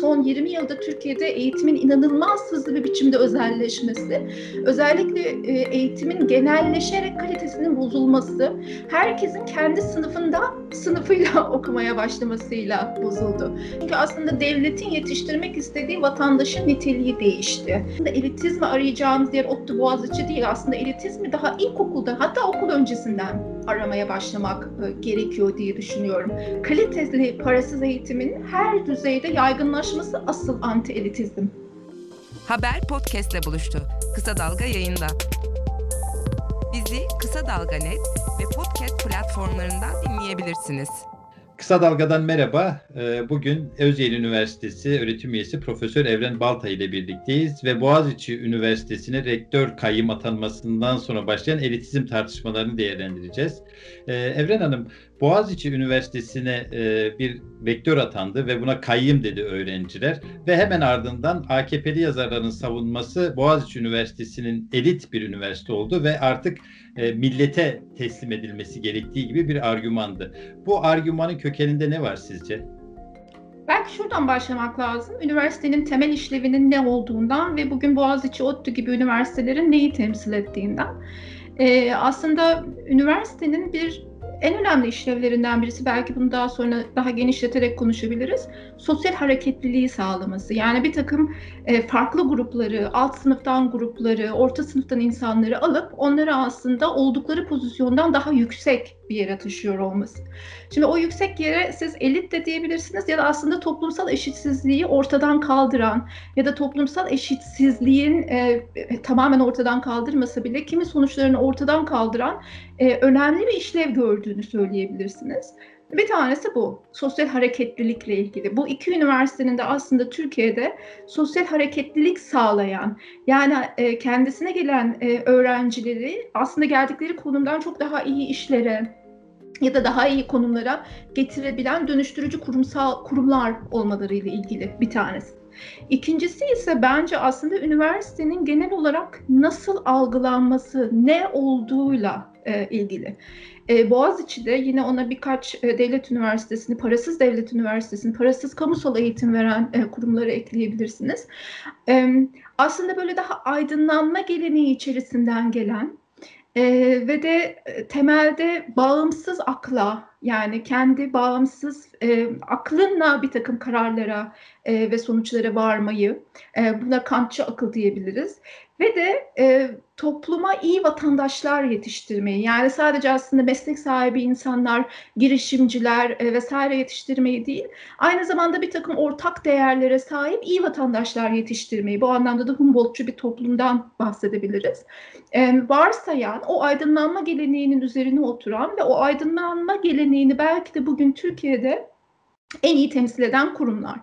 Son 20 yılda Türkiye'de eğitimin inanılmaz hızlı bir biçimde özelleşmesi, özellikle e, eğitimin genelleşerek kalitesinin bozulması, herkesin kendi sınıfında sınıfıyla okumaya başlamasıyla bozuldu. Çünkü aslında devletin yetiştirmek istediği vatandaşın niteliği değişti. Elitizmi arayacağımız yer ODTÜ Boğaziçi değil, aslında elitizmi daha ilkokulda hatta okul öncesinden aramaya başlamak e, gerekiyor diye düşünüyorum. Kaliteli parasız eğitimin her düzeyde yaygınlaşması asıl anti-elitizm. Haber podcastle buluştu. Kısa Dalga yayında. Bizi Kısa Dalga Net ve podcast platformlarından dinleyebilirsiniz. Kısa Dalga'dan merhaba. Ee, bugün Özyeğin Üniversitesi öğretim üyesi Profesör Evren Balta ile birlikteyiz ve Boğaziçi Üniversitesi'ne rektör kayyım atanmasından sonra başlayan elitizm tartışmalarını değerlendireceğiz. Ee, Evren Hanım, Boğaziçi Üniversitesi'ne e, bir rektör atandı ve buna kayyım dedi öğrenciler ve hemen ardından AKP'li yazarların savunması Boğaziçi Üniversitesi'nin elit bir üniversite oldu ve artık e, millete teslim edilmesi gerektiği gibi bir argümandı. Bu argümanın kökeninde ne var sizce? Belki şuradan başlamak lazım. Üniversitenin temel işlevinin ne olduğundan ve bugün Boğaziçi, ODTÜ gibi üniversitelerin neyi temsil ettiğinden. Ee, aslında üniversitenin bir en önemli işlevlerinden birisi belki bunu daha sonra daha genişleterek konuşabiliriz. Sosyal hareketliliği sağlaması. Yani bir takım e, farklı grupları, alt sınıftan grupları, orta sınıftan insanları alıp onları aslında oldukları pozisyondan daha yüksek bir yere taşıyor olması. Şimdi o yüksek yere siz elit de diyebilirsiniz ya da aslında toplumsal eşitsizliği ortadan kaldıran ya da toplumsal eşitsizliğin e, tamamen ortadan kaldırmasa bile kimi sonuçlarını ortadan kaldıran e, önemli bir işlev gördüğünü söyleyebilirsiniz. Bir tanesi bu. Sosyal hareketlilikle ilgili. Bu iki üniversitenin de aslında Türkiye'de sosyal hareketlilik sağlayan, yani e, kendisine gelen e, öğrencileri aslında geldikleri konumdan çok daha iyi işlere ya da daha iyi konumlara getirebilen dönüştürücü kurumsal kurumlar olmalarıyla ilgili bir tanesi. İkincisi ise bence aslında üniversitenin genel olarak nasıl algılanması, ne olduğuyla e, ilgili. E, Boğaziçi'de yine ona birkaç e, devlet üniversitesini, parasız devlet üniversitesini, parasız kamusal eğitim veren e, kurumları ekleyebilirsiniz. E, aslında böyle daha aydınlanma geleneği içerisinden gelen e, ve de e, temelde bağımsız akla yani kendi bağımsız e, aklınla bir takım kararlara e, ve sonuçlara varmayı, e, buna kantçı akıl diyebiliriz. Ve de e, topluma iyi vatandaşlar yetiştirmeyi yani sadece aslında meslek sahibi insanlar, girişimciler e, vesaire yetiştirmeyi değil aynı zamanda bir takım ortak değerlere sahip iyi vatandaşlar yetiştirmeyi bu anlamda da Humboldtçu bir toplumdan bahsedebiliriz. E, varsayan o aydınlanma geleneğinin üzerine oturan ve o aydınlanma geleneğini belki de bugün Türkiye'de en iyi temsil eden kurumlar.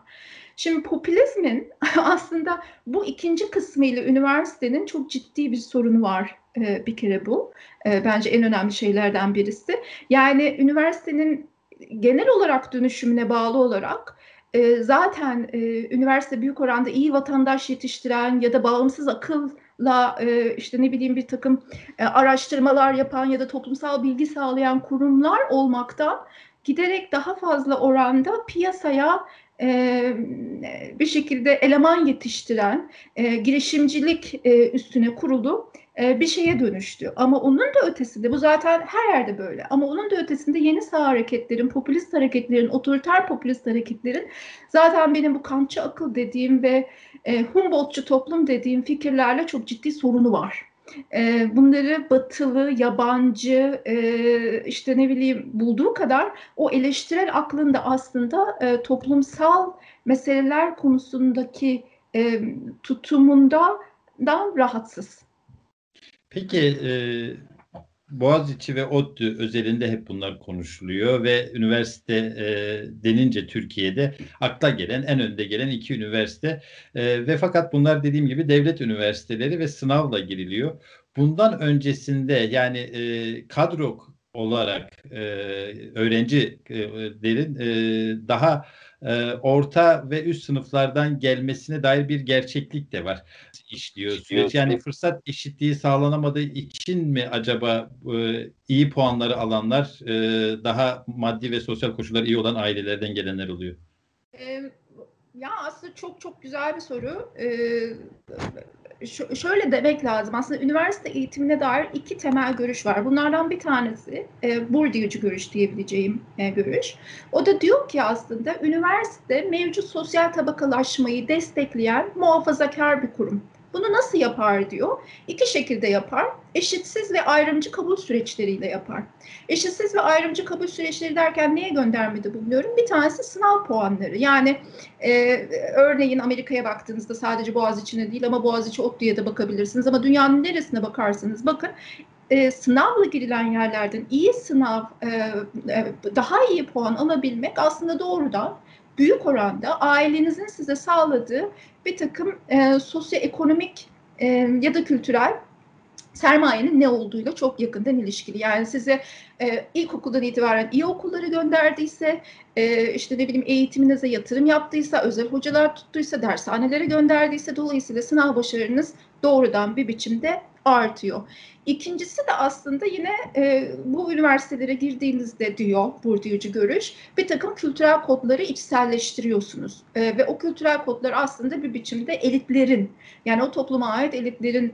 Şimdi popülizmin aslında bu ikinci kısmıyla üniversitenin çok ciddi bir sorunu var e, bir kere bu. E, bence en önemli şeylerden birisi. Yani üniversitenin genel olarak dönüşümüne bağlı olarak e, zaten üniversite büyük oranda iyi vatandaş yetiştiren ya da bağımsız akılla işte ne bileyim bir takım araştırmalar yapan ya da toplumsal bilgi sağlayan kurumlar olmaktan giderek daha fazla oranda piyasaya e, bir şekilde eleman yetiştiren e, girişimcilik e, üstüne kurulu e, bir şeye dönüştü. Ama onun da ötesinde bu zaten her yerde böyle. Ama onun da ötesinde yeni sağ hareketlerin, popülist hareketlerin, otoriter popülist hareketlerin zaten benim bu kantçı akıl dediğim ve e, Humboldtçu toplum dediğim fikirlerle çok ciddi sorunu var. Bunları batılı, yabancı, işte ne bileyim bulduğu kadar o eleştirel aklında aslında toplumsal meseleler konusundaki tutumundan rahatsız. Peki Boğaziçi ve ODTÜ özelinde hep bunlar konuşuluyor ve üniversite e, denince Türkiye'de akla gelen en önde gelen iki üniversite e, ve fakat bunlar dediğim gibi devlet üniversiteleri ve sınavla giriliyor. Bundan öncesinde yani e, kadro olarak e, öğrencilerin e, daha e, orta ve üst sınıflardan gelmesine dair bir gerçeklik de var işliyor süreç. Yani fırsat eşitliği sağlanamadığı için mi acaba e, iyi puanları alanlar e, daha maddi ve sosyal koşulları iyi olan ailelerden gelenler oluyor? Ya aslında çok çok güzel bir soru. Şöyle demek lazım. Aslında üniversite eğitimine dair iki temel görüş var. Bunlardan bir tanesi e, Bourdieu'cu görüş diyebileceğim e, görüş. O da diyor ki aslında üniversite mevcut sosyal tabakalaşmayı destekleyen muhafazakar bir kurum. Bunu nasıl yapar diyor. İki şekilde yapar. Eşitsiz ve ayrımcı kabul süreçleriyle yapar. Eşitsiz ve ayrımcı kabul süreçleri derken neye göndermede bulunuyorum? Bir tanesi sınav puanları. Yani e, örneğin Amerika'ya baktığınızda sadece Boğaziçi'ne değil ama Boğaziçi ODTÜ'ye de bakabilirsiniz. Ama dünyanın neresine bakarsanız bakın e, sınavla girilen yerlerden iyi sınav, e, e, daha iyi puan alabilmek aslında doğrudan büyük oranda ailenizin size sağladığı bir takım e, sosyoekonomik e, ya da kültürel sermayenin ne olduğuyla çok yakından ilişkili. Yani size e, ilkokuldan itibaren iyi okulları gönderdiyse, e, işte ne bileyim eğitiminize yatırım yaptıysa, özel hocalar tuttuysa, dershanelere gönderdiyse dolayısıyla sınav başarınız doğrudan bir biçimde artıyor. İkincisi de aslında yine e, bu üniversitelere girdiğinizde diyor Bourdieu'cu görüş, bir takım kültürel kodları içselleştiriyorsunuz. E, ve o kültürel kodlar aslında bir biçimde elitlerin, yani o topluma ait elitlerin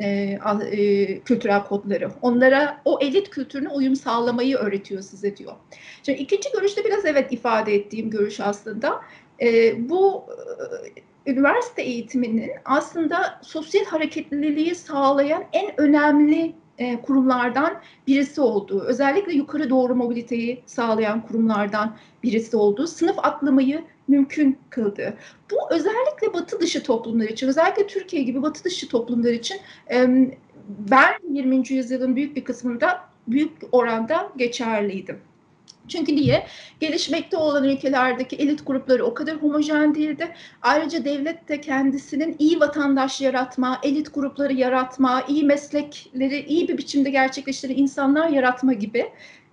e, e, kültürel kodları. Onlara o elit kültürüne uyum sağlamayı öğretiyor size diyor. Şimdi ikinci görüşte biraz evet ifade ettiğim görüş aslında. E, bu üniversite eğitiminin aslında sosyal hareketliliği sağlayan en önemli e, kurumlardan birisi olduğu, özellikle yukarı doğru mobiliteyi sağlayan kurumlardan birisi olduğu, sınıf atlamayı mümkün kıldı. Bu özellikle batı dışı toplumlar için, özellikle Türkiye gibi batı dışı toplumlar için e, ben 20. yüzyılın büyük bir kısmında büyük oranda geçerliydim. Çünkü niye? Gelişmekte olan ülkelerdeki elit grupları o kadar homojen değildi. Ayrıca devlet de kendisinin iyi vatandaş yaratma, elit grupları yaratma, iyi meslekleri iyi bir biçimde gerçekleştiren insanlar yaratma gibi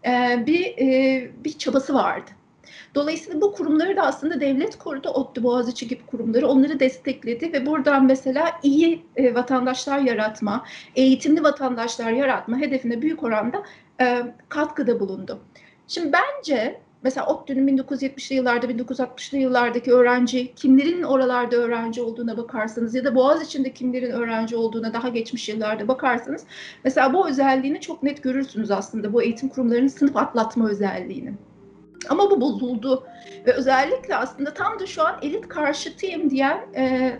e, bir e, bir çabası vardı. Dolayısıyla bu kurumları da aslında devlet korudu. ODTÜ, Boğaziçi gibi kurumları onları destekledi ve buradan mesela iyi e, vatandaşlar yaratma, eğitimli vatandaşlar yaratma hedefine büyük oranda e, katkıda bulundu. Şimdi bence mesela ODTÜ'nün 1970'li yıllarda, 1960'lı yıllardaki öğrenci, kimlerin oralarda öğrenci olduğuna bakarsanız ya da Boğaziçi'nde kimlerin öğrenci olduğuna daha geçmiş yıllarda bakarsanız mesela bu özelliğini çok net görürsünüz aslında bu eğitim kurumlarının sınıf atlatma özelliğini. Ama bu bozuldu ve özellikle aslında tam da şu an elit karşıtıyım diyen e,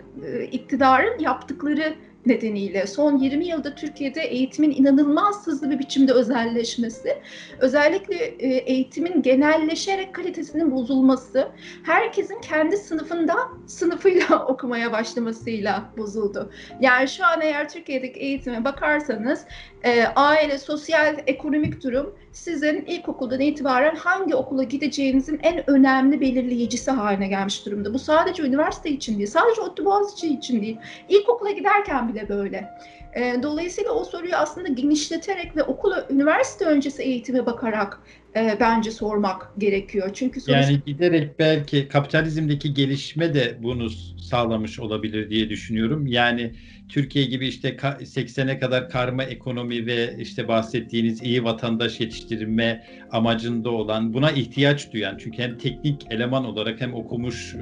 iktidarın yaptıkları nedeniyle son 20 yılda Türkiye'de eğitimin inanılmaz hızlı bir biçimde özelleşmesi, özellikle e, eğitimin genelleşerek kalitesinin bozulması, herkesin kendi sınıfında sınıfıyla okumaya başlamasıyla bozuldu. Yani şu an eğer Türkiye'deki eğitime bakarsanız e, aile, sosyal, ekonomik durum sizin ilkokuldan itibaren hangi okula gideceğinizin en önemli belirleyicisi haline gelmiş durumda. Bu sadece üniversite için değil, sadece ODTÜ Boğaziçi için değil. İlkokula giderken bile böyle. E, dolayısıyla o soruyu aslında genişleterek ve okula, üniversite öncesi eğitime bakarak e, bence sormak gerekiyor. Çünkü sonuçta... Yani giderek belki kapitalizmdeki gelişme de bunu sağlamış olabilir diye düşünüyorum. Yani Türkiye gibi işte 80'e kadar karma ekonomi ve işte bahsettiğiniz iyi vatandaş yetiştirme amacında olan buna ihtiyaç duyan çünkü hem teknik eleman olarak hem okumuş e,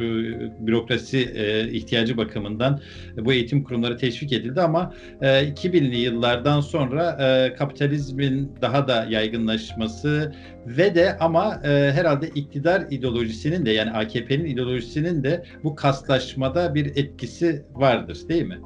bürokrasi e, ihtiyacı bakımından bu eğitim kurumları teşvik edildi ama e, 2000'li yıllardan sonra e, kapitalizmin daha da yaygınlaşması ve de ama e, herhalde iktidar ideolojisinin de yani AKP'nin ideolojisinin de bu kaslaşmada bir etkisi vardır değil mi?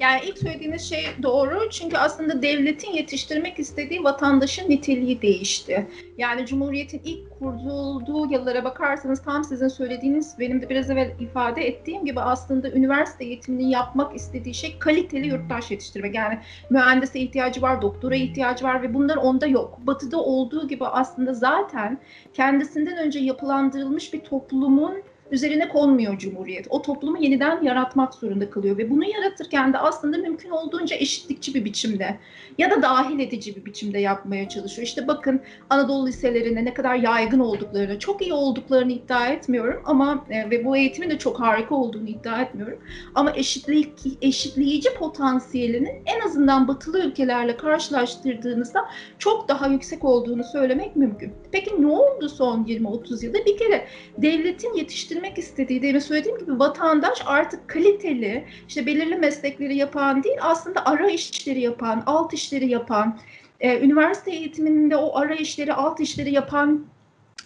Yani ilk söylediğiniz şey doğru çünkü aslında devletin yetiştirmek istediği vatandaşın niteliği değişti. Yani Cumhuriyet'in ilk kurulduğu yıllara bakarsanız tam sizin söylediğiniz benim de biraz evvel ifade ettiğim gibi aslında üniversite eğitimini yapmak istediği şey kaliteli yurttaş yetiştirmek. Yani mühendise ihtiyacı var, doktora ihtiyacı var ve bunlar onda yok. Batı'da olduğu gibi aslında zaten kendisinden önce yapılandırılmış bir toplumun üzerine konmuyor Cumhuriyet. O toplumu yeniden yaratmak zorunda kalıyor ve bunu yaratırken de aslında mümkün olduğunca eşitlikçi bir biçimde ya da dahil edici bir biçimde yapmaya çalışıyor. İşte bakın Anadolu liselerine ne kadar yaygın olduklarını, çok iyi olduklarını iddia etmiyorum ama e, ve bu eğitimin de çok harika olduğunu iddia etmiyorum. Ama eşitlik, eşitleyici potansiyelinin en azından batılı ülkelerle karşılaştırdığınızda çok daha yüksek olduğunu söylemek mümkün. Peki ne oldu son 20-30 yılda? Bir kere devletin yetiştirdiği değiştirmek istediği demin söylediğim gibi vatandaş artık kaliteli işte belirli meslekleri yapan değil aslında ara işleri yapan, alt işleri yapan, e, üniversite eğitiminde o ara işleri, alt işleri yapan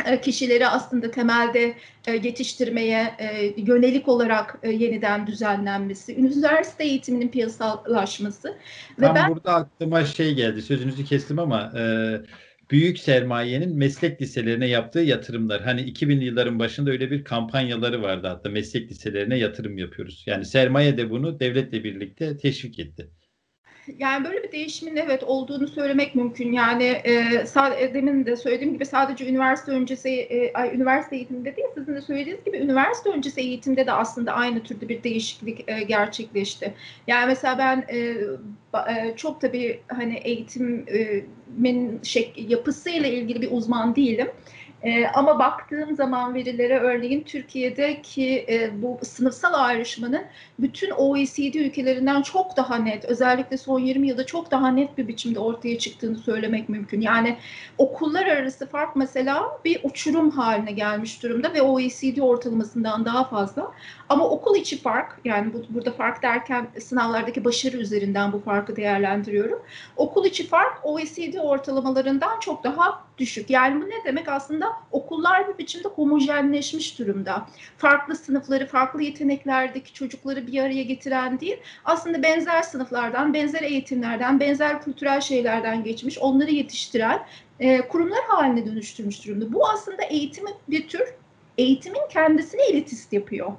e, kişileri aslında temelde e, yetiştirmeye e, yönelik olarak yeniden düzenlenmesi, üniversite eğitiminin piyasalaşması. Ve Tam ben burada aklıma şey geldi, sözünüzü kestim ama e, büyük sermayenin meslek liselerine yaptığı yatırımlar. Hani 2000'li yılların başında öyle bir kampanyaları vardı hatta meslek liselerine yatırım yapıyoruz. Yani sermaye de bunu devletle birlikte teşvik etti. Yani böyle bir değişimin evet olduğunu söylemek mümkün. Yani e, sadece, demin de söylediğim gibi sadece üniversite öncesi e, üniversite eğitiminde değil sizin de söylediğiniz gibi üniversite öncesi eğitimde de aslında aynı türde bir değişiklik e, gerçekleşti. Yani mesela ben e, e, çok tabii hani eğitimin şey, yapısıyla ilgili bir uzman değilim. E, ama baktığım zaman verilere örneğin Türkiye'deki e, bu sınıfsal ayrışmanın bütün OECD ülkelerinden çok daha net, özellikle son 20 yılda çok daha net bir biçimde ortaya çıktığını söylemek mümkün. Yani okullar arası fark mesela bir uçurum haline gelmiş durumda ve OECD ortalamasından daha fazla. Ama okul içi fark, yani bu, burada fark derken sınavlardaki başarı üzerinden bu farkı değerlendiriyorum. Okul içi fark OECD ortalamalarından çok daha düşük. Yani bu ne demek? Aslında okullar bir biçimde homojenleşmiş durumda. Farklı sınıfları, farklı yeteneklerdeki çocukları bir araya getiren değil, aslında benzer sınıflardan, benzer eğitimlerden, benzer kültürel şeylerden geçmiş, onları yetiştiren e, kurumlar haline dönüştürmüş durumda. Bu aslında eğitimi bir tür, eğitimin kendisini elitist yapıyor.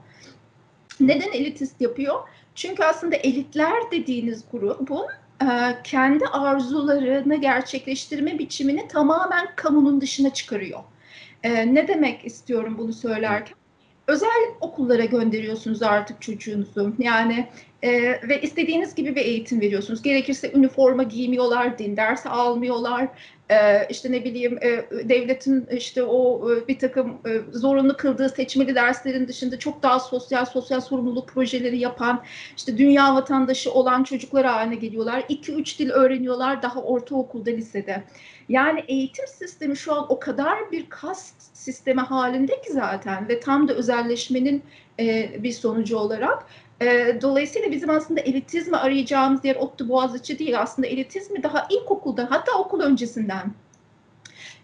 Neden elitist yapıyor? Çünkü aslında elitler dediğiniz grubun kendi arzularını gerçekleştirme biçimini tamamen kamunun dışına çıkarıyor. E, ne demek istiyorum bunu söylerken? Özel okullara gönderiyorsunuz artık çocuğunuzu. Yani e, ve istediğiniz gibi bir eğitim veriyorsunuz. Gerekirse üniforma giymiyorlar, din dersi almıyorlar, e, işte ne bileyim e, devletin işte o e, bir takım zorunlu kıldığı seçmeli derslerin dışında çok daha sosyal sosyal sorumluluk projeleri yapan işte dünya vatandaşı olan çocuklar haline geliyorlar. 2-3 dil öğreniyorlar daha ortaokulda lisede. Yani eğitim sistemi şu an o kadar bir kast sistemi halinde ki zaten ve tam da özelleşmenin bir sonucu olarak e, dolayısıyla bizim aslında elitizmi arayacağımız yer ODTÜ Boğaziçi değil. Aslında elitizmi daha ilkokulda hatta okul öncesinden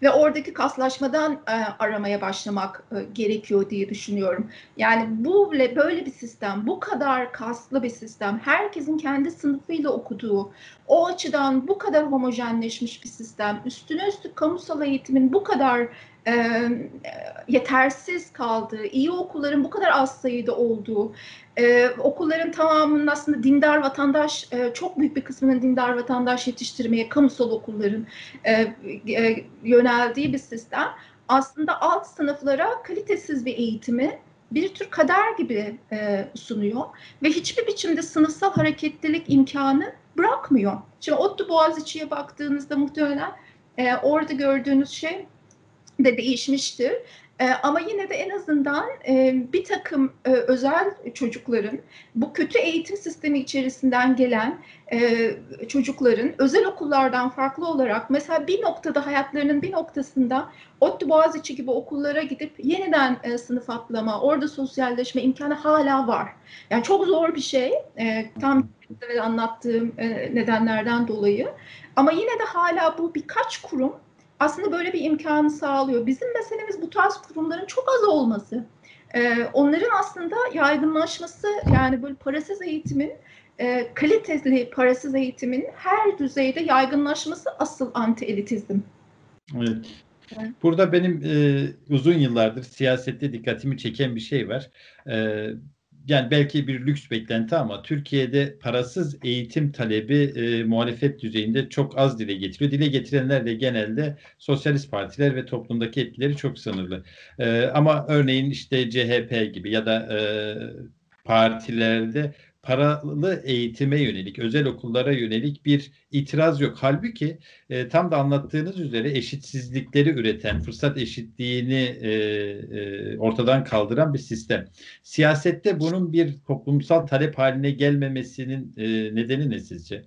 ve oradaki kaslaşmadan e, aramaya başlamak e, gerekiyor diye düşünüyorum. Yani bu böyle bir sistem, bu kadar kaslı bir sistem, herkesin kendi sınıfıyla okuduğu, o açıdan bu kadar homojenleşmiş bir sistem, üstüne üstlük kamusal eğitimin bu kadar e, yetersiz kaldığı, iyi okulların bu kadar az sayıda olduğu, e, okulların tamamının aslında dindar vatandaş, e, çok büyük bir kısmının dindar vatandaş yetiştirmeye kamusal okulların e, e, yöneldiği bir sistem aslında alt sınıflara kalitesiz bir eğitimi bir tür kader gibi e, sunuyor ve hiçbir biçimde sınıfsal hareketlilik imkanı bırakmıyor. Şimdi ODTÜ Boğaziçi'ye baktığınızda muhtemelen e, orada gördüğünüz şey de değişmiştir. E, ama yine de en azından e, bir takım e, özel çocukların bu kötü eğitim sistemi içerisinden gelen e, çocukların özel okullardan farklı olarak mesela bir noktada hayatlarının bir noktasında ODTÜ Boğaziçi gibi okullara gidip yeniden e, sınıf atlama, orada sosyalleşme imkanı hala var. Yani çok zor bir şey. E, tam anlattığım e, nedenlerden dolayı. Ama yine de hala bu birkaç kurum aslında böyle bir imkanı sağlıyor. Bizim meselemiz bu tarz kurumların çok az olması. Ee, onların aslında yaygınlaşması yani böyle parasız eğitimin e, kaliteli parasız eğitimin her düzeyde yaygınlaşması asıl anti elitizm. Evet. Burada benim e, uzun yıllardır siyasette dikkatimi çeken bir şey var. E, yani belki bir lüks beklenti ama Türkiye'de parasız eğitim talebi e, muhalefet düzeyinde çok az dile getiriyor. Dile getirenler de genelde sosyalist partiler ve toplumdaki etkileri çok sınırlı. E, ama örneğin işte CHP gibi ya da e, partilerde paralı eğitime yönelik, özel okullara yönelik bir itiraz yok. Halbuki e, tam da anlattığınız üzere eşitsizlikleri üreten, fırsat eşitliğini e, e, ortadan kaldıran bir sistem. Siyasette bunun bir toplumsal talep haline gelmemesinin e, nedeni ne sizce?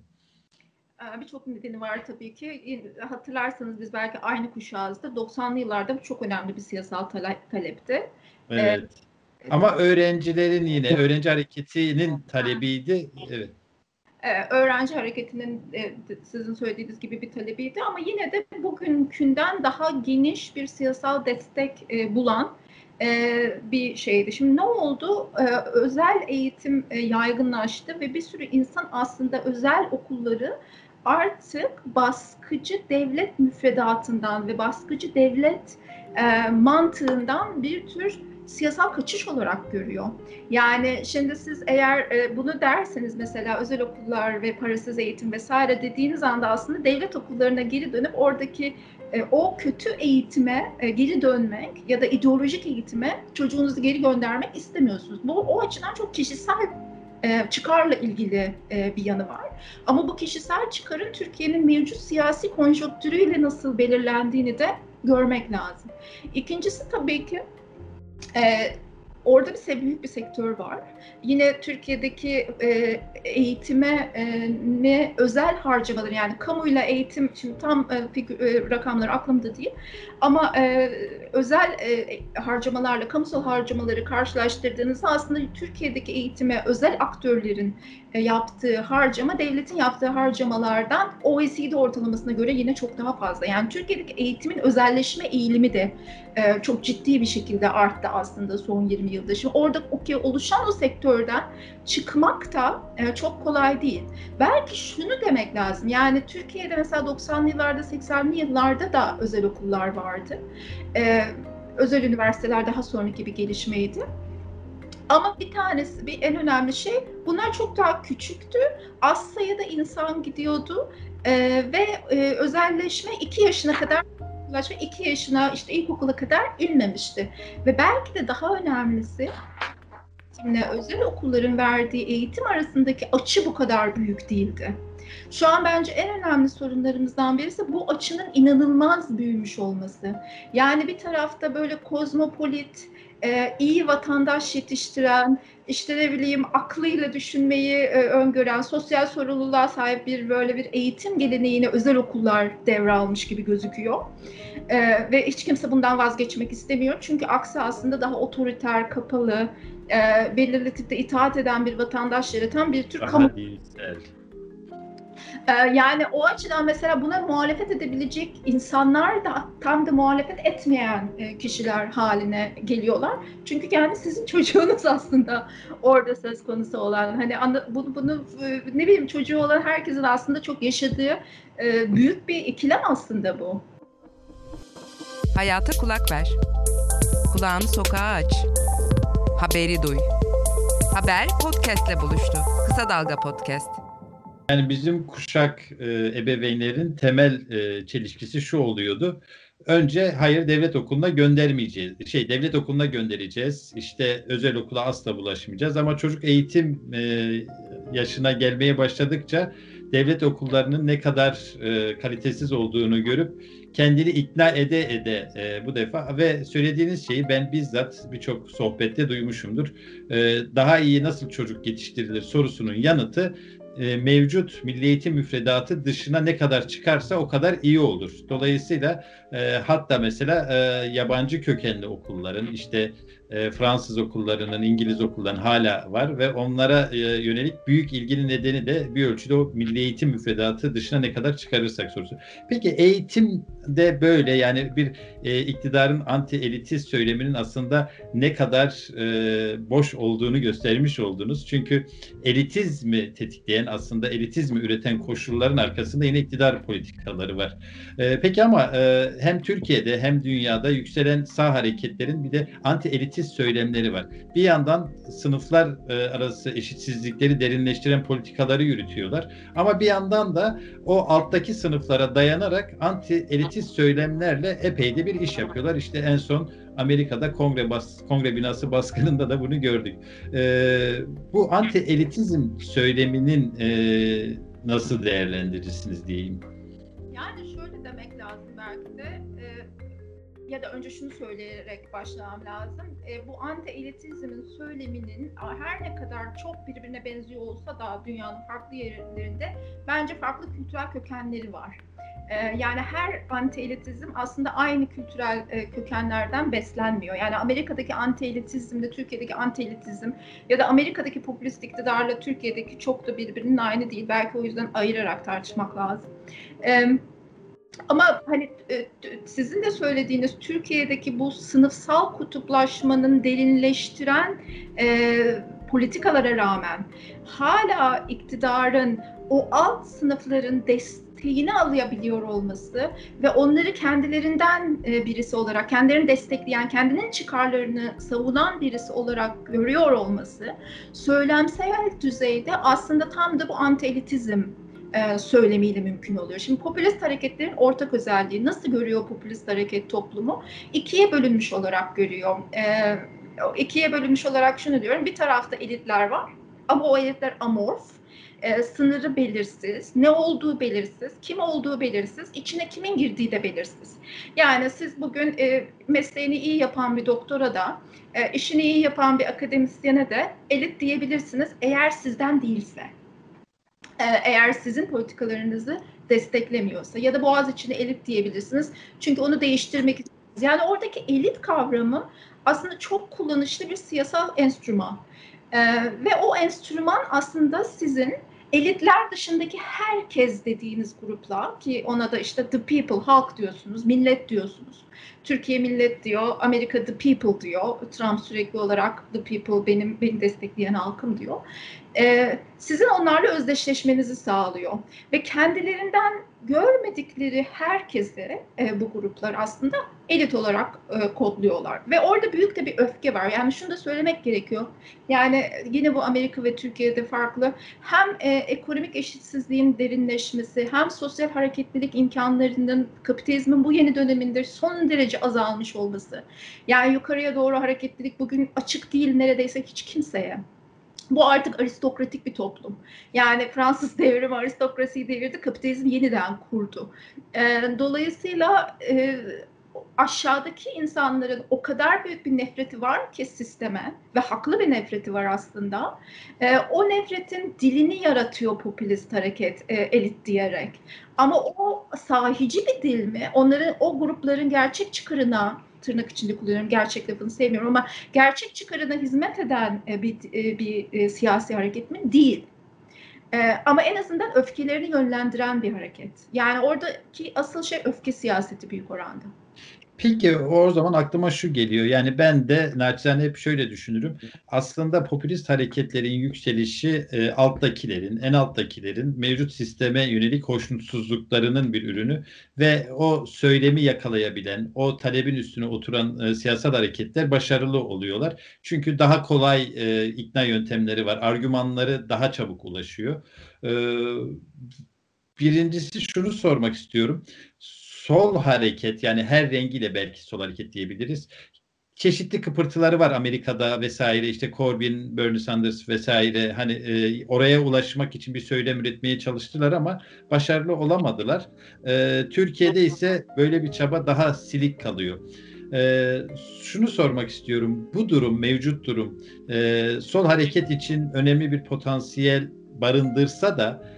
Birçok nedeni var tabii ki. Hatırlarsanız biz belki aynı kuşağızda 90'lı yıllarda bu çok önemli bir siyasal talep, talepti. Evet. Ee, Ama öğrencilerin yine öğrenci hareketinin talebiydi. Evet. Ee, öğrenci hareketinin e, sizin söylediğiniz gibi bir talebiydi ama yine de bugünkünden daha geniş bir siyasal destek e, bulan e, bir şeydi. Şimdi ne oldu? Özel eğitim yaygınlaştı ve bir sürü insan aslında özel okulları artık baskıcı devlet müfredatından ve baskıcı devlet mantığından bir tür siyasal kaçış olarak görüyor. Yani şimdi siz eğer e, bunu derseniz mesela özel okullar ve parasız eğitim vesaire dediğiniz anda aslında devlet okullarına geri dönüp oradaki e, o kötü eğitime e, geri dönmek ya da ideolojik eğitime çocuğunuzu geri göndermek istemiyorsunuz. Bu o açıdan çok kişisel çıkarla ilgili bir yanı var. Ama bu kişisel çıkarın Türkiye'nin mevcut siyasi konjonktürüyle nasıl belirlendiğini de görmek lazım. İkincisi tabii ki e, orada bir büyük bir sektör var. Yine Türkiye'deki e, eğitime e, ne özel harcamalar yani kamuyla eğitim şimdi tam e, figür, e, rakamları aklımda değil ama e, özel e, harcamalarla kamusal harcamaları karşılaştırdığınızda aslında Türkiye'deki eğitime özel aktörlerin yaptığı harcama devletin yaptığı harcamalardan OECD ortalamasına göre yine çok daha fazla. Yani Türkiye'deki eğitimin özelleşme eğilimi de e, çok ciddi bir şekilde arttı aslında son 20 yılda. Şimdi orada oluşan o sektörden çıkmak da e, çok kolay değil. Belki şunu demek lazım. Yani Türkiye'de mesela 90'lı yıllarda 80'li yıllarda da özel okullar vardı. E, özel üniversiteler daha sonraki bir gelişmeydi. Ama bir tanesi, bir en önemli şey, bunlar çok daha küçüktü. Az sayıda insan gidiyordu e, ve e, özelleşme iki yaşına kadar ulaşma iki yaşına işte ilkokula kadar inmemişti. Ve belki de daha önemlisi şimdi özel okulların verdiği eğitim arasındaki açı bu kadar büyük değildi. Şu an bence en önemli sorunlarımızdan birisi bu açının inanılmaz büyümüş olması. Yani bir tarafta böyle kozmopolit, e, iyi vatandaş yetiştiren, işte ne bileyim aklıyla düşünmeyi e, öngören, sosyal sorumluluğa sahip bir böyle bir eğitim geleneğini özel okullar devralmış gibi gözüküyor. E, ve hiç kimse bundan vazgeçmek istemiyor. Çünkü aksi aslında daha otoriter, kapalı, e, belirli tipte itaat eden bir vatandaş yaratan bir tür kamu... Ee, yani o açıdan mesela buna muhalefet edebilecek insanlar da tam da muhalefet etmeyen e, kişiler haline geliyorlar. Çünkü yani sizin çocuğunuz aslında orada söz konusu olan hani bunu, bunu e, ne bileyim çocuğu olan herkesin aslında çok yaşadığı e, büyük bir ikilem aslında bu. Hayata kulak ver. Kulağını sokağa aç. Haberi duy. Haber podcastle buluştu. Kısa Dalga Podcast. Yani bizim kuşak e, ebeveynlerin temel e, çelişkisi şu oluyordu. Önce hayır devlet okuluna göndermeyeceğiz. Şey devlet okuluna göndereceğiz. İşte özel okula asla bulaşmayacağız ama çocuk eğitim e, yaşına gelmeye başladıkça devlet okullarının ne kadar e, kalitesiz olduğunu görüp kendini ikna ede ede e, bu defa ve söylediğiniz şeyi ben bizzat birçok sohbette duymuşumdur. E, daha iyi nasıl çocuk yetiştirilir sorusunun yanıtı e, mevcut milli eğitim müfredatı dışına ne kadar çıkarsa o kadar iyi olur. Dolayısıyla e, hatta mesela e, yabancı kökenli okulların işte e, Fransız okullarının, İngiliz okullarının hala var ve onlara e, yönelik büyük ilginin nedeni de bir ölçüde o milli eğitim müfredatı dışına ne kadar çıkarırsak sorusu. Peki eğitim de böyle yani bir e, iktidarın anti elitist söyleminin aslında ne kadar e, boş olduğunu göstermiş oldunuz. Çünkü elitizmi tetikleyen aslında elitizmi üreten koşulların arkasında yine iktidar politikaları var. E, peki ama e, hem Türkiye'de hem dünyada yükselen sağ hareketlerin bir de anti elitist söylemleri var. Bir yandan sınıflar e, arası eşitsizlikleri derinleştiren politikaları yürütüyorlar. Ama bir yandan da o alttaki sınıflara dayanarak anti elitist söylemlerle epey de bir iş yapıyorlar. İşte en son Amerika'da kongre bas, kongre binası baskınında da bunu gördük. E, bu anti elitizm söyleminin e, nasıl değerlendirirsiniz diyeyim? Yani şöyle demek lazım belki de ya da önce şunu söyleyerek başlamam lazım. E, bu anti-elitizmin söyleminin her ne kadar çok birbirine benziyor olsa da dünyanın farklı yerlerinde bence farklı kültürel kökenleri var. Ee, yani her anti-elitizm aslında aynı kültürel e, kökenlerden beslenmiyor. Yani Amerika'daki anti-elitizmle Türkiye'deki anti-elitizm ya da Amerika'daki popülist iktidarla Türkiye'deki çok da birbirinin aynı değil. Belki o yüzden ayırarak tartışmak lazım. Ama hani e, sizin de söylediğiniz Türkiye'deki bu sınıfsal kutuplaşmanın derinleştiren e, politikalara rağmen hala iktidarın o alt sınıfların desteğini alabiliyor olması ve onları kendilerinden e, birisi olarak, kendilerini destekleyen, kendinin çıkarlarını savunan birisi olarak görüyor olması söylemsel düzeyde aslında tam da bu anti-elitizm e, söylemiyle mümkün oluyor. Şimdi popülist hareketlerin ortak özelliği nasıl görüyor popülist hareket toplumu? İkiye bölünmüş olarak görüyor. E, ikiye bölünmüş olarak şunu diyorum. Bir tarafta elitler var ama o elitler amorf. E, sınırı belirsiz, ne olduğu belirsiz, kim olduğu belirsiz, içine kimin girdiği de belirsiz. Yani siz bugün e, mesleğini iyi yapan bir doktora da, e, işini iyi yapan bir akademisyene de elit diyebilirsiniz eğer sizden değilse. E, eğer sizin politikalarınızı desteklemiyorsa ya da boğaz içine elit diyebilirsiniz. Çünkü onu değiştirmek istiyorsunuz. Yani oradaki elit kavramı aslında çok kullanışlı bir siyasal enstrüman. Ee, ve o enstrüman aslında sizin elitler dışındaki herkes dediğiniz grupla ki ona da işte the people, halk diyorsunuz, millet diyorsunuz. Türkiye millet diyor, Amerika the people diyor. Trump sürekli olarak the people benim beni destekleyen halkım diyor e, sizin onlarla özdeşleşmenizi sağlıyor. Ve kendilerinden görmedikleri herkese e, bu gruplar aslında elit olarak e, kodluyorlar. Ve orada büyük de bir öfke var. Yani şunu da söylemek gerekiyor. Yani yine bu Amerika ve Türkiye'de farklı. Hem e, ekonomik eşitsizliğin derinleşmesi, hem sosyal hareketlilik imkanlarının kapitalizmin bu yeni döneminde son derece azalmış olması. Yani yukarıya doğru hareketlilik bugün açık değil neredeyse hiç kimseye. Bu artık aristokratik bir toplum. Yani Fransız devrimi aristokrasiyi devirdi, kapitalizm yeniden kurdu. E, dolayısıyla e, aşağıdaki insanların o kadar büyük bir nefreti var ki sisteme ve haklı bir nefreti var aslında. E, o nefretin dilini yaratıyor popülist hareket e, elit diyerek. Ama o sahici bir dil mi? Onların o grupların gerçek çıkarına tırnak içinde kullanıyorum. Gerçek lafını sevmiyorum ama gerçek çıkarına hizmet eden e, bir, e, bir e, siyasi hareket mi? Değil. Ama en azından öfkelerini yönlendiren bir hareket. Yani oradaki asıl şey öfke siyaseti büyük oranda. Peki o zaman aklıma şu geliyor. Yani ben de naçizane hep şöyle düşünürüm. Aslında popülist hareketlerin yükselişi e, alttakilerin, en alttakilerin mevcut sisteme yönelik hoşnutsuzluklarının bir ürünü ve o söylemi yakalayabilen, o talebin üstüne oturan e, siyasal hareketler başarılı oluyorlar. Çünkü daha kolay e, ikna yöntemleri var. Argümanları daha çabuk ulaşıyor. E, birincisi şunu sormak istiyorum sol hareket yani her rengiyle belki sol hareket diyebiliriz. Çeşitli kıpırtıları var Amerika'da vesaire işte Corbyn, Bernie Sanders vesaire hani e, oraya ulaşmak için bir söylem üretmeye çalıştılar ama başarılı olamadılar. E, Türkiye'de ise böyle bir çaba daha silik kalıyor. E, şunu sormak istiyorum. Bu durum, mevcut durum e, sol hareket için önemli bir potansiyel barındırsa da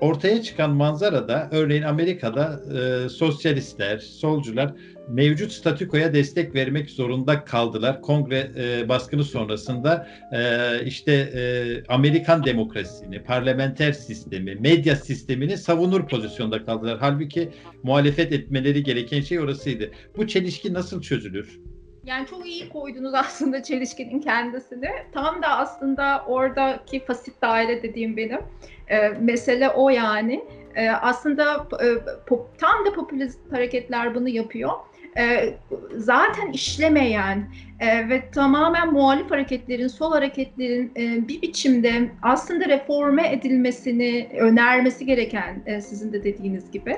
ortaya çıkan manzarada örneğin Amerika'da e, sosyalistler, solcular mevcut statükoya destek vermek zorunda kaldılar. Kongre e, baskını sonrasında e, işte e, Amerikan demokrasisini, parlamenter sistemi, medya sistemini savunur pozisyonda kaldılar. Halbuki muhalefet etmeleri gereken şey orasıydı. Bu çelişki nasıl çözülür? Yani çok iyi koydunuz aslında çelişkinin kendisini. Tam da aslında oradaki fasit daire dediğim benim. E, mesele o yani. E, aslında e, pop, tam da popülist hareketler bunu yapıyor. E, zaten işlemeyen e, ve tamamen muhalif hareketlerin, sol hareketlerin e, bir biçimde aslında reforme edilmesini önermesi gereken e, sizin de dediğiniz gibi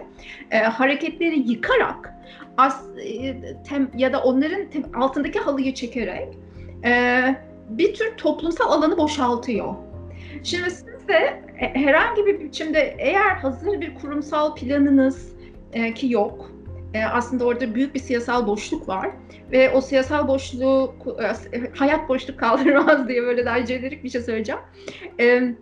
e, hareketleri yıkarak as, e, tem, ya da onların tem, altındaki halıyı çekerek e, bir tür toplumsal alanı boşaltıyor. Şimdi siz de herhangi bir biçimde eğer hazır bir kurumsal planınız e, ki yok, e, aslında orada büyük bir siyasal boşluk var ve o siyasal boşluğu e, hayat boşluk kaldırmaz diye böyle daha jenerik bir şey söyleyeceğim. E,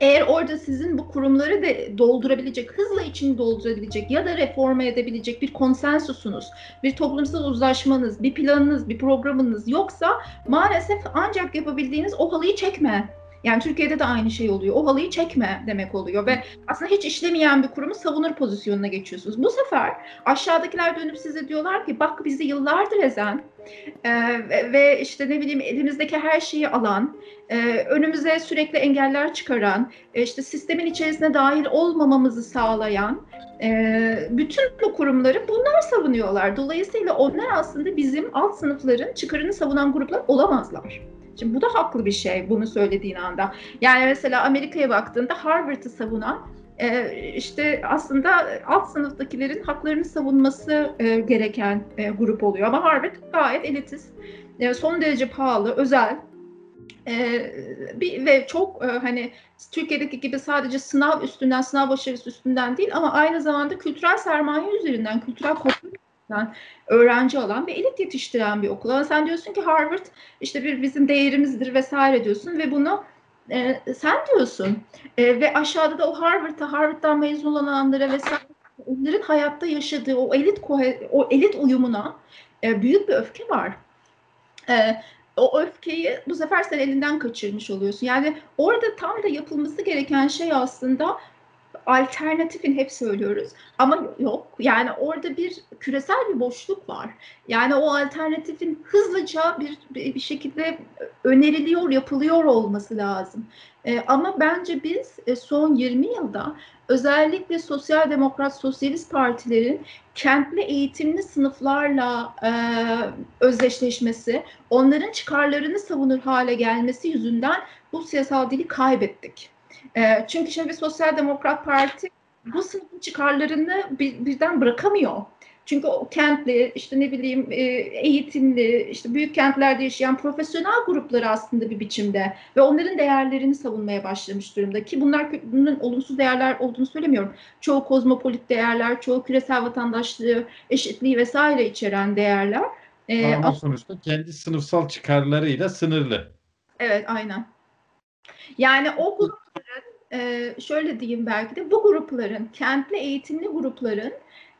eğer orada sizin bu kurumları da doldurabilecek, hızla içini doldurabilecek ya da reforme edebilecek bir konsensusunuz, bir toplumsal uzlaşmanız, bir planınız, bir programınız yoksa maalesef ancak yapabildiğiniz o halıyı çekme yani Türkiye'de de aynı şey oluyor. O halıyı çekme demek oluyor ve aslında hiç işlemeyen bir kurumu savunur pozisyonuna geçiyorsunuz. Bu sefer aşağıdakiler dönüp size diyorlar ki bak bizi yıllardır ezen e, ve, ve işte ne bileyim elimizdeki her şeyi alan, e, önümüze sürekli engeller çıkaran, e, işte sistemin içerisine dahil olmamamızı sağlayan e, bütün bu kurumları bunlar savunuyorlar. Dolayısıyla onlar aslında bizim alt sınıfların çıkarını savunan gruplar olamazlar. Şimdi bu da haklı bir şey bunu söylediğin anda. Yani mesela Amerika'ya baktığında Harvard'ı savunan e, işte aslında alt sınıftakilerin haklarını savunması e, gereken e, grup oluyor. Ama Harvard gayet elitist, son derece pahalı, özel bir ve çok hani Türkiye'deki gibi sadece sınav üstünden, sınav başarısı üstünden değil ama aynı zamanda kültürel sermaye üzerinden, kültürel kopya üstünden öğrenci alan ve elit yetiştiren bir okul. Ama sen diyorsun ki Harvard işte bir bizim değerimizdir vesaire diyorsun ve bunu e, sen diyorsun e, ve aşağıda da o Harvard'da Harvard'dan mezun olanlara vesaire onların hayatta yaşadığı o elit o elit uyumuna e, büyük bir öfke var. E, o öfkeyi bu sefer sen elinden kaçırmış oluyorsun. Yani orada tam da yapılması gereken şey aslında alternatifin hep söylüyoruz ama yok. Yani orada bir küresel bir boşluk var. Yani o alternatifin hızlıca bir bir şekilde öneriliyor, yapılıyor olması lazım. E, ama bence biz e, son 20 yılda özellikle sosyal demokrat, sosyalist partilerin kentli eğitimli sınıflarla e, özdeşleşmesi, onların çıkarlarını savunur hale gelmesi yüzünden bu siyasal dili kaybettik. E, çünkü şimdi bir sosyal demokrat parti bu sınıfın çıkarlarını bir, birden bırakamıyor. Çünkü o kentli, işte ne bileyim e, eğitimli, işte büyük kentlerde yaşayan profesyonel grupları aslında bir biçimde ve onların değerlerini savunmaya başlamış durumda. Ki bunlar bunun olumsuz değerler olduğunu söylemiyorum. Çoğu kozmopolit değerler, çoğu küresel vatandaşlığı, eşitliği vesaire içeren değerler. Ee, ama sonuçta kendi sınıfsal çıkarlarıyla sınırlı. Evet, aynen. Yani o grupların e, şöyle diyeyim belki de bu grupların kentli eğitimli grupların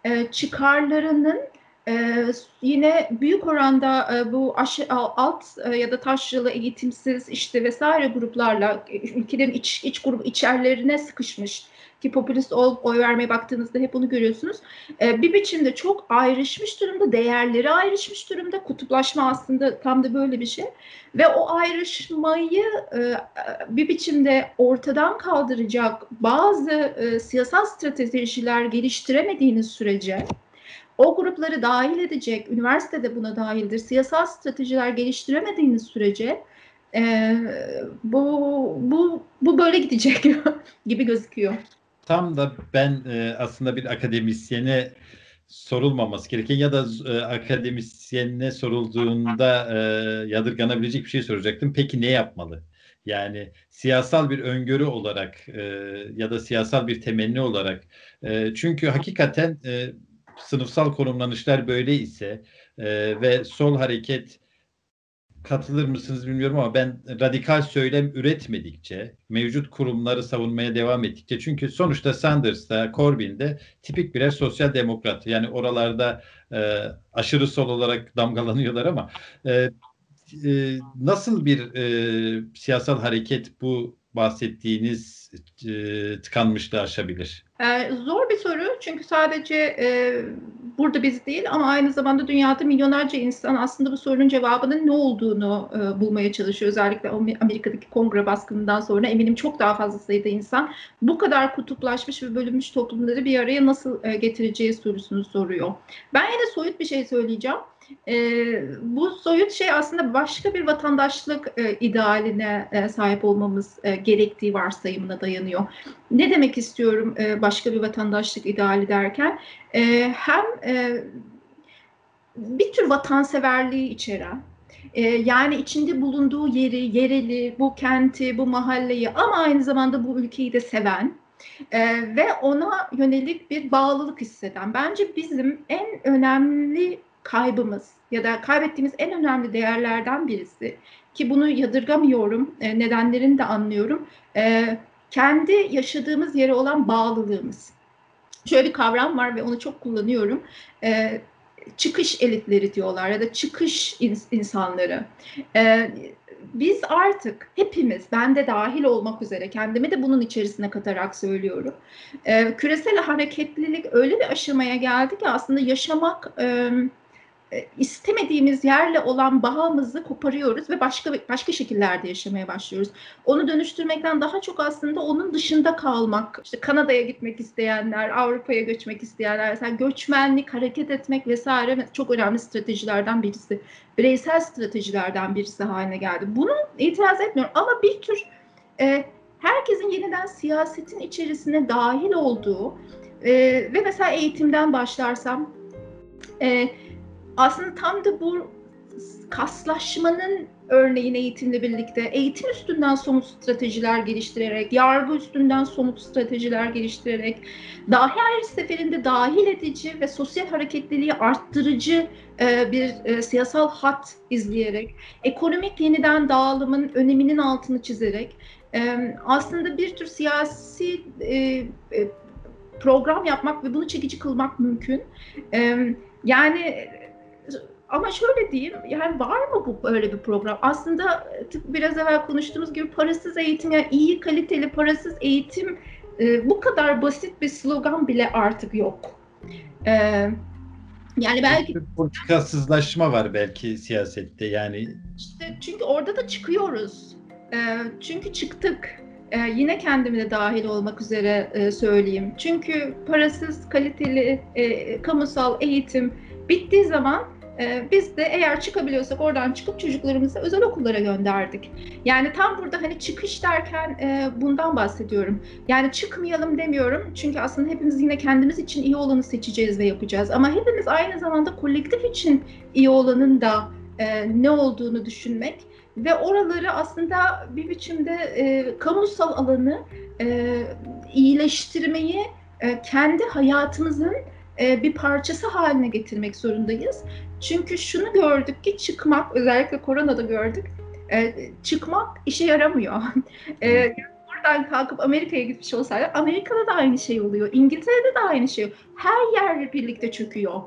e, çıkarlarının e, yine büyük oranda e, bu aşı, alt e, ya da taşralı eğitimsiz işte vesaire gruplarla ülkelerin iç, iç grubu içerlerine sıkışmış ki popülist olup oy vermeye baktığınızda hep bunu görüyorsunuz. E, bir biçimde çok ayrışmış durumda, değerleri ayrışmış durumda. Kutuplaşma aslında tam da böyle bir şey. Ve o ayrışmayı e, bir biçimde ortadan kaldıracak bazı e, siyasal stratejiler geliştiremediğiniz sürece o grupları dahil edecek, üniversitede buna dahildir, siyasal stratejiler geliştiremediğiniz sürece e, bu bu bu böyle gidecek gibi gözüküyor tam da ben e, aslında bir akademisyene sorulmaması gereken ya da e, akademisyenine sorulduğunda e, yadırganabilecek bir şey soracaktım. Peki ne yapmalı? Yani siyasal bir öngörü olarak e, ya da siyasal bir temenni olarak e, çünkü hakikaten e, sınıfsal konumlanışlar böyle ise e, ve sol hareket katılır mısınız bilmiyorum ama ben radikal söylem üretmedikçe, mevcut kurumları savunmaya devam ettikçe çünkü sonuçta Sanders'ta, Corbyn'de tipik birer sosyal demokrat. Yani oralarda e, aşırı sol olarak damgalanıyorlar ama e, e, nasıl bir e, siyasal hareket bu bahsettiğiniz e, tıkanmışlığı aşabilir? Ee, zor bir soru çünkü sadece e, burada biz değil ama aynı zamanda dünyada milyonlarca insan aslında bu sorunun cevabının ne olduğunu e, bulmaya çalışıyor. Özellikle Amerika'daki kongre baskınından sonra eminim çok daha fazla sayıda insan bu kadar kutuplaşmış ve bölünmüş toplumları bir araya nasıl e, getireceği sorusunu soruyor. Ben yine soyut bir şey söyleyeceğim. E, bu soyut şey aslında başka bir vatandaşlık e, idealine e, sahip olmamız e, gerektiği varsayımına dayanıyor. Ne demek istiyorum e, başka bir vatandaşlık ideali derken? E, hem e, bir tür vatanseverliği içeren, e, yani içinde bulunduğu yeri, yereli, bu kenti, bu mahalleyi ama aynı zamanda bu ülkeyi de seven, e, ve ona yönelik bir bağlılık hisseden. Bence bizim en önemli kaybımız ya da kaybettiğimiz en önemli değerlerden birisi ki bunu yadırgamıyorum, e, nedenlerini de anlıyorum. E, kendi yaşadığımız yere olan bağlılığımız. Şöyle bir kavram var ve onu çok kullanıyorum. E, çıkış elitleri diyorlar ya da çıkış ins- insanları. E, biz artık hepimiz, ben de dahil olmak üzere kendimi de bunun içerisine katarak söylüyorum. E, küresel hareketlilik öyle bir aşamaya geldi ki aslında yaşamak... E, istemediğimiz yerle olan bağımızı koparıyoruz ve başka başka şekillerde yaşamaya başlıyoruz. Onu dönüştürmekten daha çok aslında onun dışında kalmak. İşte Kanada'ya gitmek isteyenler, Avrupa'ya göçmek isteyenler, mesela göçmenlik, hareket etmek vesaire çok önemli stratejilerden birisi. Bireysel stratejilerden birisi haline geldi. Bunu itiraz etmiyorum ama bir tür e, herkesin yeniden siyasetin içerisine dahil olduğu e, ve mesela eğitimden başlarsam e, aslında tam da bu kaslaşmanın örneğin eğitimle birlikte eğitim üstünden somut stratejiler geliştirerek, yargı üstünden somut stratejiler geliştirerek, dahi her seferinde dahil edici ve sosyal hareketliliği arttırıcı e, bir e, siyasal hat izleyerek, ekonomik yeniden dağılımın öneminin altını çizerek, e, aslında bir tür siyasi e, e, program yapmak ve bunu çekici kılmak mümkün. E, yani ama şöyle diyeyim, yani var mı bu böyle bir program? Aslında biraz evvel konuştuğumuz gibi parasız eğitim, yani iyi kaliteli parasız eğitim e, bu kadar basit bir slogan bile artık yok. E, yani belki politikasızlaşma var belki siyasette yani. İşte çünkü orada da çıkıyoruz. E, çünkü çıktık. E, yine kendimi de dahil olmak üzere e, söyleyeyim. Çünkü parasız, kaliteli, e, kamusal eğitim bittiği zaman ee, biz de eğer çıkabiliyorsak oradan çıkıp çocuklarımızı özel okullara gönderdik. Yani tam burada hani çıkış derken e, bundan bahsediyorum. Yani çıkmayalım demiyorum çünkü aslında hepimiz yine kendimiz için iyi olanı seçeceğiz ve yapacağız. Ama hepimiz aynı zamanda kolektif için iyi olanın da e, ne olduğunu düşünmek ve oraları aslında bir biçimde e, kamusal alanı e, iyileştirmeyi e, kendi hayatımızın e, bir parçası haline getirmek zorundayız. Çünkü şunu gördük ki çıkmak, özellikle koronada gördük, e, çıkmak işe yaramıyor. e, buradan kalkıp Amerika'ya gitmiş olsaydı Amerika'da da aynı şey oluyor. İngiltere'de de aynı şey Her yer birlikte çöküyor.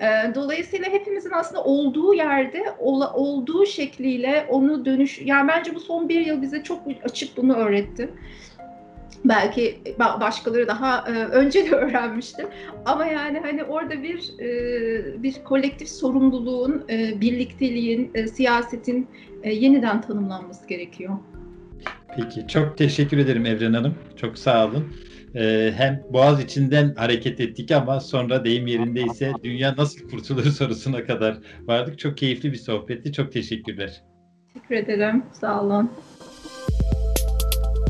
E, dolayısıyla hepimizin aslında olduğu yerde olduğu şekliyle onu dönüş... Yani bence bu son bir yıl bize çok açık bunu öğretti. Belki başkaları daha e, önce de öğrenmiştir. Ama yani hani orada bir e, bir kolektif sorumluluğun, e, birlikteliğin, siyasetin yeniden tanımlanması gerekiyor. Peki çok teşekkür ederim Evren Hanım. Çok sağ olun. hem Boğaz içinden hareket ettik ama sonra deyim yerindeyse dünya nasıl kurtulur sorusuna kadar vardık. Çok keyifli bir sohbetti. Çok teşekkürler. Teşekkür ederim. Sağ olun.